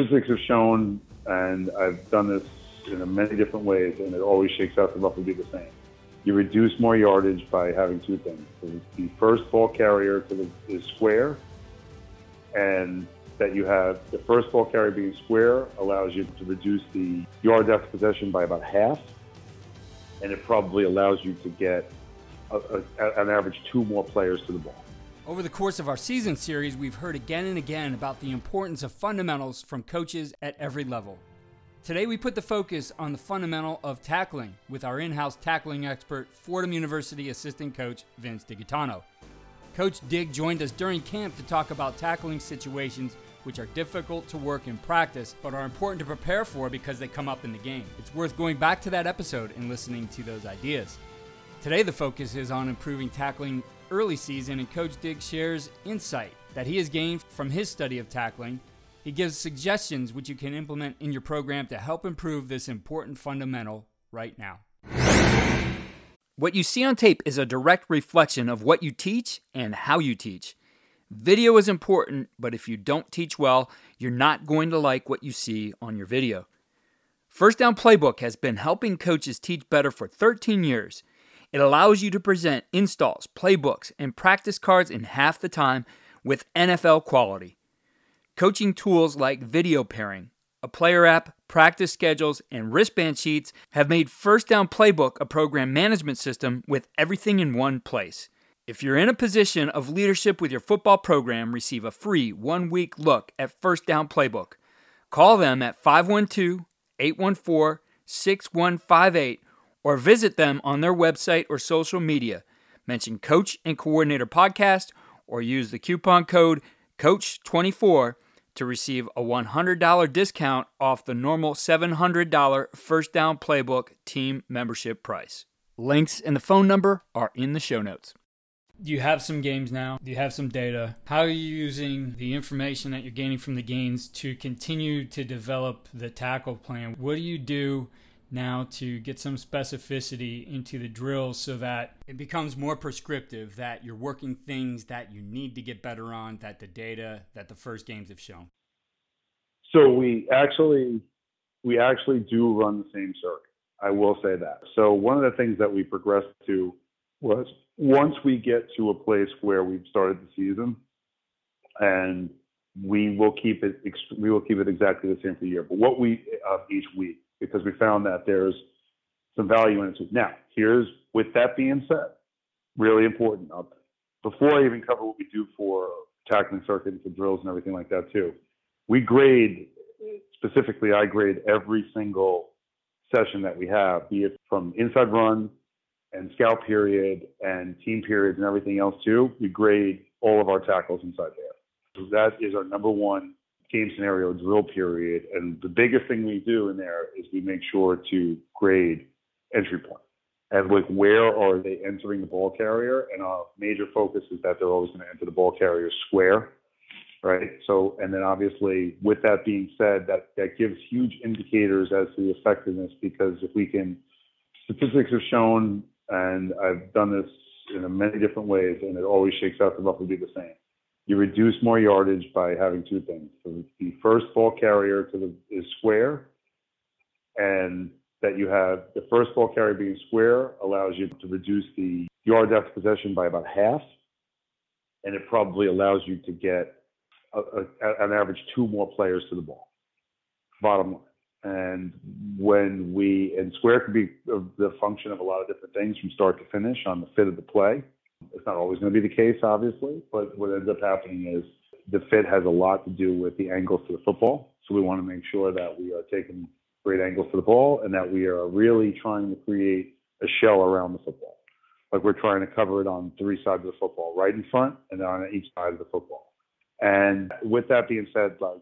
statistics have shown, and I've done this in many different ways, and it always shakes out to roughly be the same. You reduce more yardage by having two things. The first ball carrier to the, is square, and that you have the first ball carrier being square allows you to reduce the yard possession by about half, and it probably allows you to get a, a, an average two more players to the ball. Over the course of our season series, we've heard again and again about the importance of fundamentals from coaches at every level. Today, we put the focus on the fundamental of tackling with our in house tackling expert, Fordham University assistant coach Vince DiGaetano. Coach Dig joined us during camp to talk about tackling situations which are difficult to work in practice but are important to prepare for because they come up in the game. It's worth going back to that episode and listening to those ideas. Today, the focus is on improving tackling early season, and Coach Dig shares insight that he has gained from his study of tackling he gives suggestions which you can implement in your program to help improve this important fundamental right now. What you see on tape is a direct reflection of what you teach and how you teach. Video is important, but if you don't teach well, you're not going to like what you see on your video. First Down Playbook has been helping coaches teach better for 13 years. It allows you to present installs, playbooks, and practice cards in half the time with NFL quality. Coaching tools like video pairing, a player app, practice schedules, and wristband sheets have made First Down Playbook a program management system with everything in one place. If you're in a position of leadership with your football program, receive a free one week look at First Down Playbook. Call them at 512 814 6158 or visit them on their website or social media. Mention Coach and Coordinator Podcast or use the coupon code COACH24 to receive a $100 discount off the normal $700 First Down Playbook team membership price. Links and the phone number are in the show notes. You have some games now, you have some data. How are you using the information that you're gaining from the gains to continue to develop the tackle plan? What do you do now to get some specificity into the drills so that it becomes more prescriptive that you're working things that you need to get better on that the data that the first games have shown. So we actually we actually do run the same circuit. I will say that. So one of the things that we progressed to was once we get to a place where we've started the season and we will keep it we will keep it exactly the same for the year. But what we uh, each week because we found that there's some value in it. too. Now, here's with that being said, really important. Before I even cover what we do for tackling circuits and drills and everything like that too, we grade specifically. I grade every single session that we have, be it from inside run and scout period and team periods and everything else too. We grade all of our tackles inside there. So that is our number one game scenario drill period. And the biggest thing we do in there is we make sure to grade entry point. And like where are they entering the ball carrier? And our major focus is that they're always going to enter the ball carrier square. Right. So, and then obviously, with that being said, that, that gives huge indicators as to the effectiveness because if we can, statistics have shown, and I've done this in many different ways, and it always shakes out to roughly be the same you reduce more yardage by having two things. So the first ball carrier to the is square, and that you have the first ball carrier being square allows you to reduce the yard depth possession by about half, and it probably allows you to get a, a, an average two more players to the ball. Bottom line. And when we and square can be uh, the function of a lot of different things from start to finish on the fit of the play. It's not always going to be the case, obviously, but what ends up happening is the fit has a lot to do with the angles to the football. So we want to make sure that we are taking great angles to the ball and that we are really trying to create a shell around the football. Like we're trying to cover it on three sides of the football, right in front and on each side of the football. And with that being said, like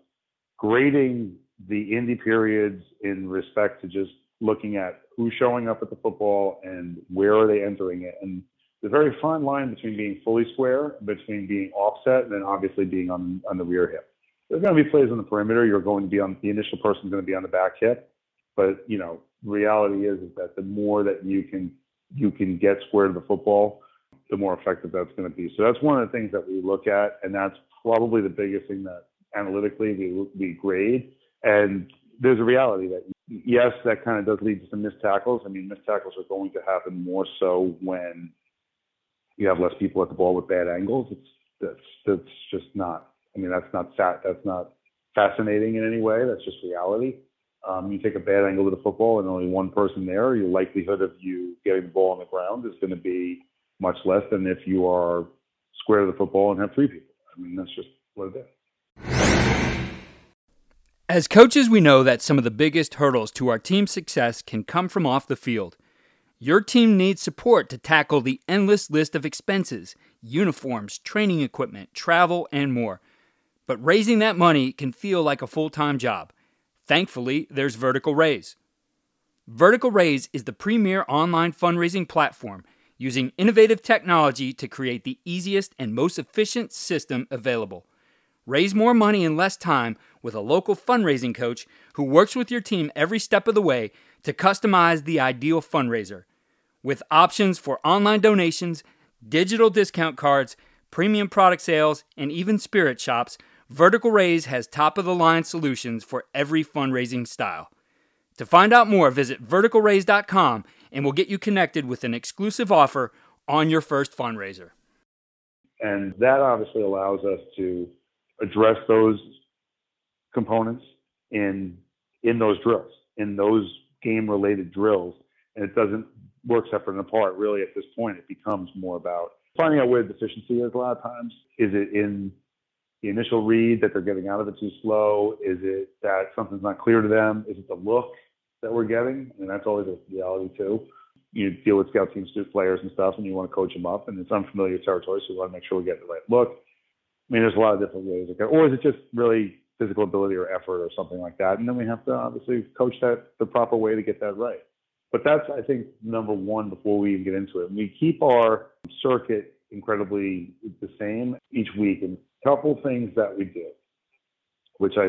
grading the Indy periods in respect to just looking at who's showing up at the football and where are they entering it and the very fine line between being fully square, between being offset, and then obviously being on on the rear hip. There's going to be plays on the perimeter. You're going to be on the initial person's going to be on the back hip, but you know, reality is is that the more that you can you can get square to the football, the more effective that's going to be. So that's one of the things that we look at, and that's probably the biggest thing that analytically, we, we grade. And there's a reality that, yes, that kind of does lead to some missed tackles. I mean, missed tackles are going to happen more so when you have less people at the ball with bad angles. It's, that's, that's just not, I mean, that's not that's not fascinating in any way. That's just reality. Um, you take a bad angle to the football and only one person there, your likelihood of you getting the ball on the ground is going to be much less than if you are square to the football and have three people. I mean, that's just what it is. As coaches, we know that some of the biggest hurdles to our team's success can come from off the field. Your team needs support to tackle the endless list of expenses uniforms, training equipment, travel, and more. But raising that money can feel like a full time job. Thankfully, there's Vertical Raise. Vertical Raise is the premier online fundraising platform using innovative technology to create the easiest and most efficient system available. Raise more money in less time with a local fundraising coach who works with your team every step of the way to customize the ideal fundraiser. With options for online donations, digital discount cards, premium product sales, and even spirit shops, Vertical Raise has top of the line solutions for every fundraising style. To find out more, visit verticalraise.com and we'll get you connected with an exclusive offer on your first fundraiser. And that obviously allows us to address those components in in those drills, in those game related drills. And it doesn't work separate and apart. Really, at this point, it becomes more about finding out where the deficiency is a lot of times. Is it in the initial read that they're getting out of it too slow? Is it that something's not clear to them? Is it the look that we're getting? And that's always a reality too. You deal with scout teams, players and stuff, and you want to coach them up, and it's unfamiliar territory, so you want to make sure we get the right look. I mean, there's a lot of different ways. Or is it just really physical ability or effort or something like that? And then we have to obviously coach that the proper way to get that right. But that's, I think, number one before we even get into it. We keep our circuit incredibly the same each week. And a couple things that we do, which I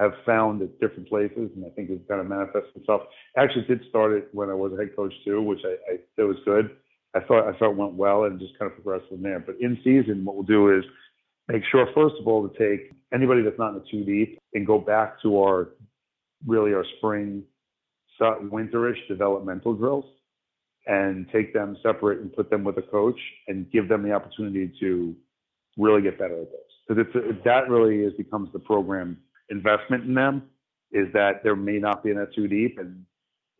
have found at different places, and I think it kind of manifests itself. I actually did start it when I was a head coach too, which I, I that was good. I thought I thought it went well and just kind of progressed from there. But in season, what we'll do is make sure first of all to take anybody that's not in the two deep and go back to our really our spring winterish developmental drills and take them separate and put them with a coach and give them the opportunity to really get better at those. Because it's that really is becomes the program investment in them is that there may not be in that two deep and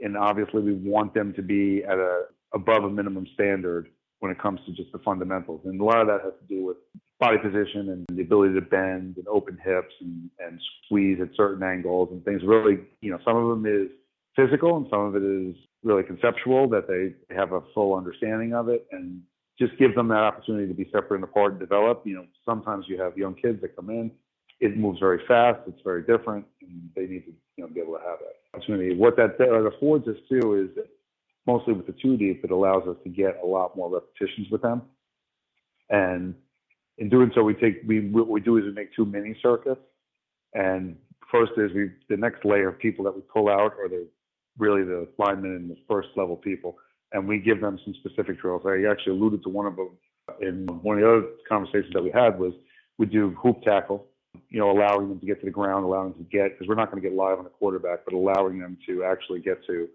and obviously we want them to be at a above a minimum standard when it comes to just the fundamentals. And a lot of that has to do with body position and the ability to bend and open hips and, and squeeze at certain angles and things. Really, you know, some of them is physical and some of it is really conceptual that they have a full understanding of it and just give them that opportunity to be separate and apart and develop. You know, sometimes you have young kids that come in, it moves very fast, it's very different, and they need to you know be able to have that opportunity. What that, that affords us too is that mostly with the two deep, it allows us to get a lot more repetitions with them. And in doing so, we take we what we do is we make two mini circuits. And first is we the next layer of people that we pull out are the really the linemen and the first level people, and we give them some specific drills. I actually alluded to one of them in one of the other conversations that we had was we do hoop tackle, you know, allowing them to get to the ground, allowing them to get because we're not going to get live on the quarterback, but allowing them to actually get to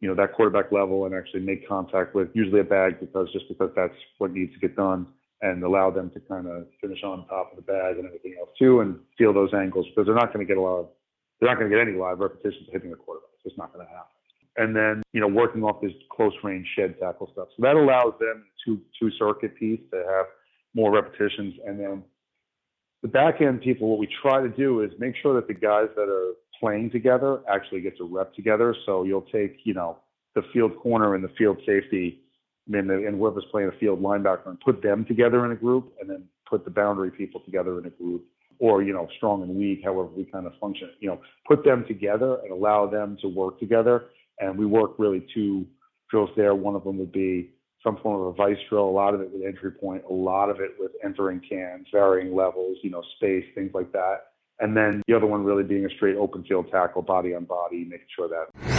you know that quarterback level and actually make contact with usually a bag because just because that's what needs to get done and allow them to kind of finish on top of the bag and everything else too and feel those angles because they're not going to get a lot of they're not going to get any live repetitions hitting the quarterback. It's just not going to happen. And then, you know, working off this close range shed tackle stuff. So that allows them to two circuit piece to have more repetitions. And then the back end people, what we try to do is make sure that the guys that are playing together actually get to rep together. So you'll take, you know, the field corner and the field safety and, and whoever's playing the field linebacker and put them together in a group and then put the boundary people together in a group or you know strong and weak however we kind of function you know put them together and allow them to work together. And we work really two drills there. One of them would be some form of a vice drill a lot of it with entry point a lot of it with entering cans varying levels you know space things like that. And then the other one really being a straight open field tackle body on body making sure that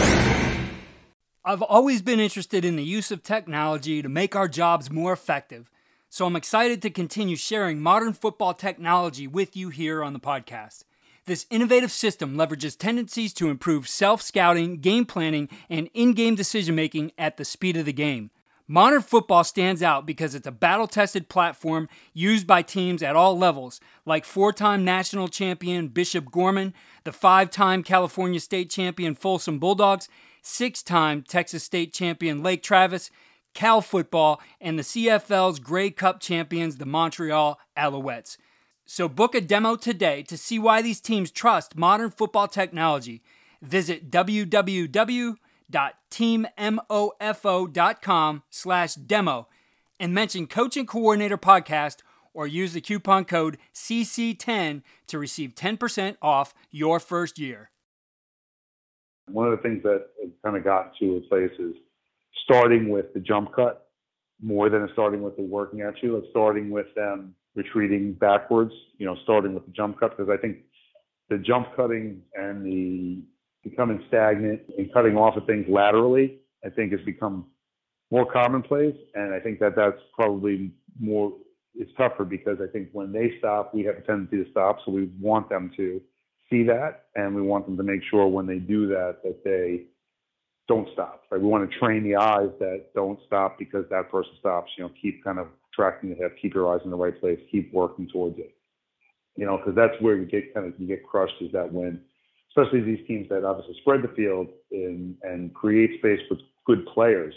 I've always been interested in the use of technology to make our jobs more effective, so I'm excited to continue sharing modern football technology with you here on the podcast. This innovative system leverages tendencies to improve self scouting, game planning, and in game decision making at the speed of the game. Modern football stands out because it's a battle tested platform used by teams at all levels, like four time national champion Bishop Gorman, the five time California state champion Folsom Bulldogs, six time Texas state champion Lake Travis, Cal football, and the CFL's Grey Cup champions, the Montreal Alouettes. So book a demo today to see why these teams trust modern football technology. Visit www.teammofo.com slash demo and mention Coach and Coordinator Podcast or use the coupon code CC10 to receive 10% off your first year. One of the things that kind of got to a place is starting with the jump cut more than starting with the working at you, like starting with them retreating backwards, you know, starting with the jump cut, because I think the jump cutting and the becoming stagnant and cutting off of things laterally, I think has become more commonplace. And I think that that's probably more, it's tougher because I think when they stop, we have a tendency to stop. So we want them to see that and we want them to make sure when they do that, that they don't stop. Right? We want to train the eyes that don't stop because that person stops. You know, keep kind of tracking the hip, keep your eyes in the right place, keep working towards it. You know, because that's where you get kind of you get crushed is that when, especially these teams that obviously spread the field in, and create space with good players,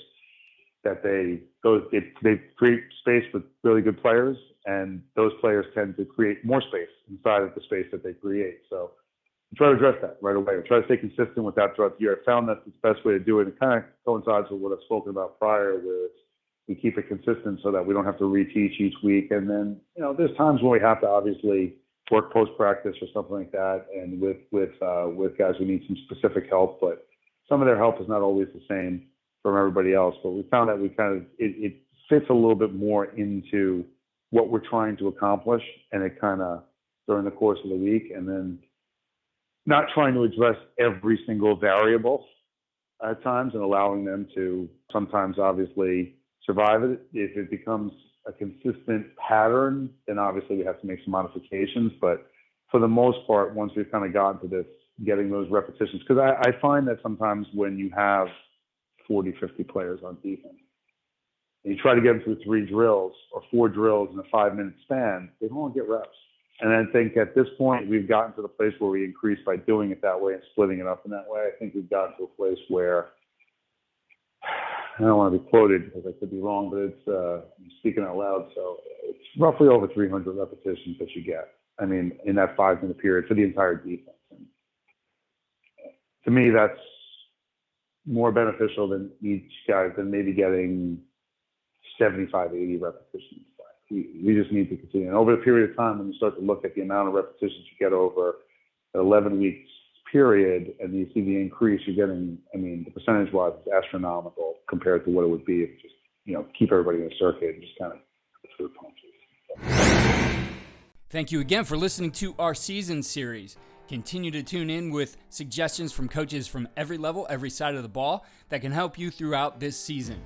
that they those they create space with really good players, and those players tend to create more space inside of the space that they create. So try to address that right away. Try to stay consistent with that throughout the year. I found that's the best way to do it. It kind of coincides with what I've spoken about prior, where we keep it consistent so that we don't have to reteach each week. And then, you know, there's times when we have to obviously work post practice or something like that, and with with uh, with guys who need some specific help. But some of their help is not always the same from everybody else. But we found that we kind of it, it fits a little bit more into what we're trying to accomplish, and it kind of during the course of the week, and then not trying to address every single variable at times and allowing them to sometimes obviously survive it. If it becomes a consistent pattern, then obviously we have to make some modifications. But for the most part, once we've kind of gotten to this, getting those repetitions, because I, I find that sometimes when you have 40, 50 players on defense, and you try to get them through three drills or four drills in a five minute span, they don't get reps. And I think at this point, we've gotten to the place where we increase by doing it that way and splitting it up in that way. I think we've gotten to a place where I don't want to be quoted because I could be wrong, but it's uh, I'm speaking out loud. So it's roughly over 300 repetitions that you get. I mean, in that five minute period for the entire defense. And to me, that's more beneficial than each guy than maybe getting 75, 80 repetitions we, just need to continue. And over a period of time, when you start to look at the amount of repetitions you get over an 11 weeks period, and you see the increase you're getting, I mean, the percentage wise is astronomical compared to what it would be if you just, you know, keep everybody in a circuit and just kind of through punches. Thank you again for listening to our season series. Continue to tune in with suggestions from coaches from every level, every side of the ball that can help you throughout this season.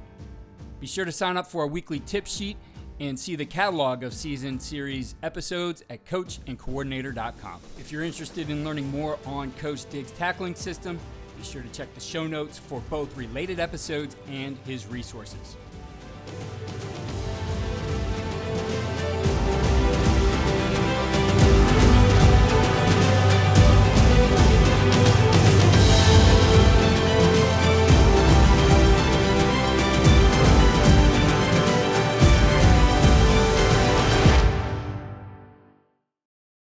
Be sure to sign up for our weekly tip sheet and see the catalog of season series episodes at coachandcoordinator.com. If you're interested in learning more on Coach Dig's tackling system, be sure to check the show notes for both related episodes and his resources.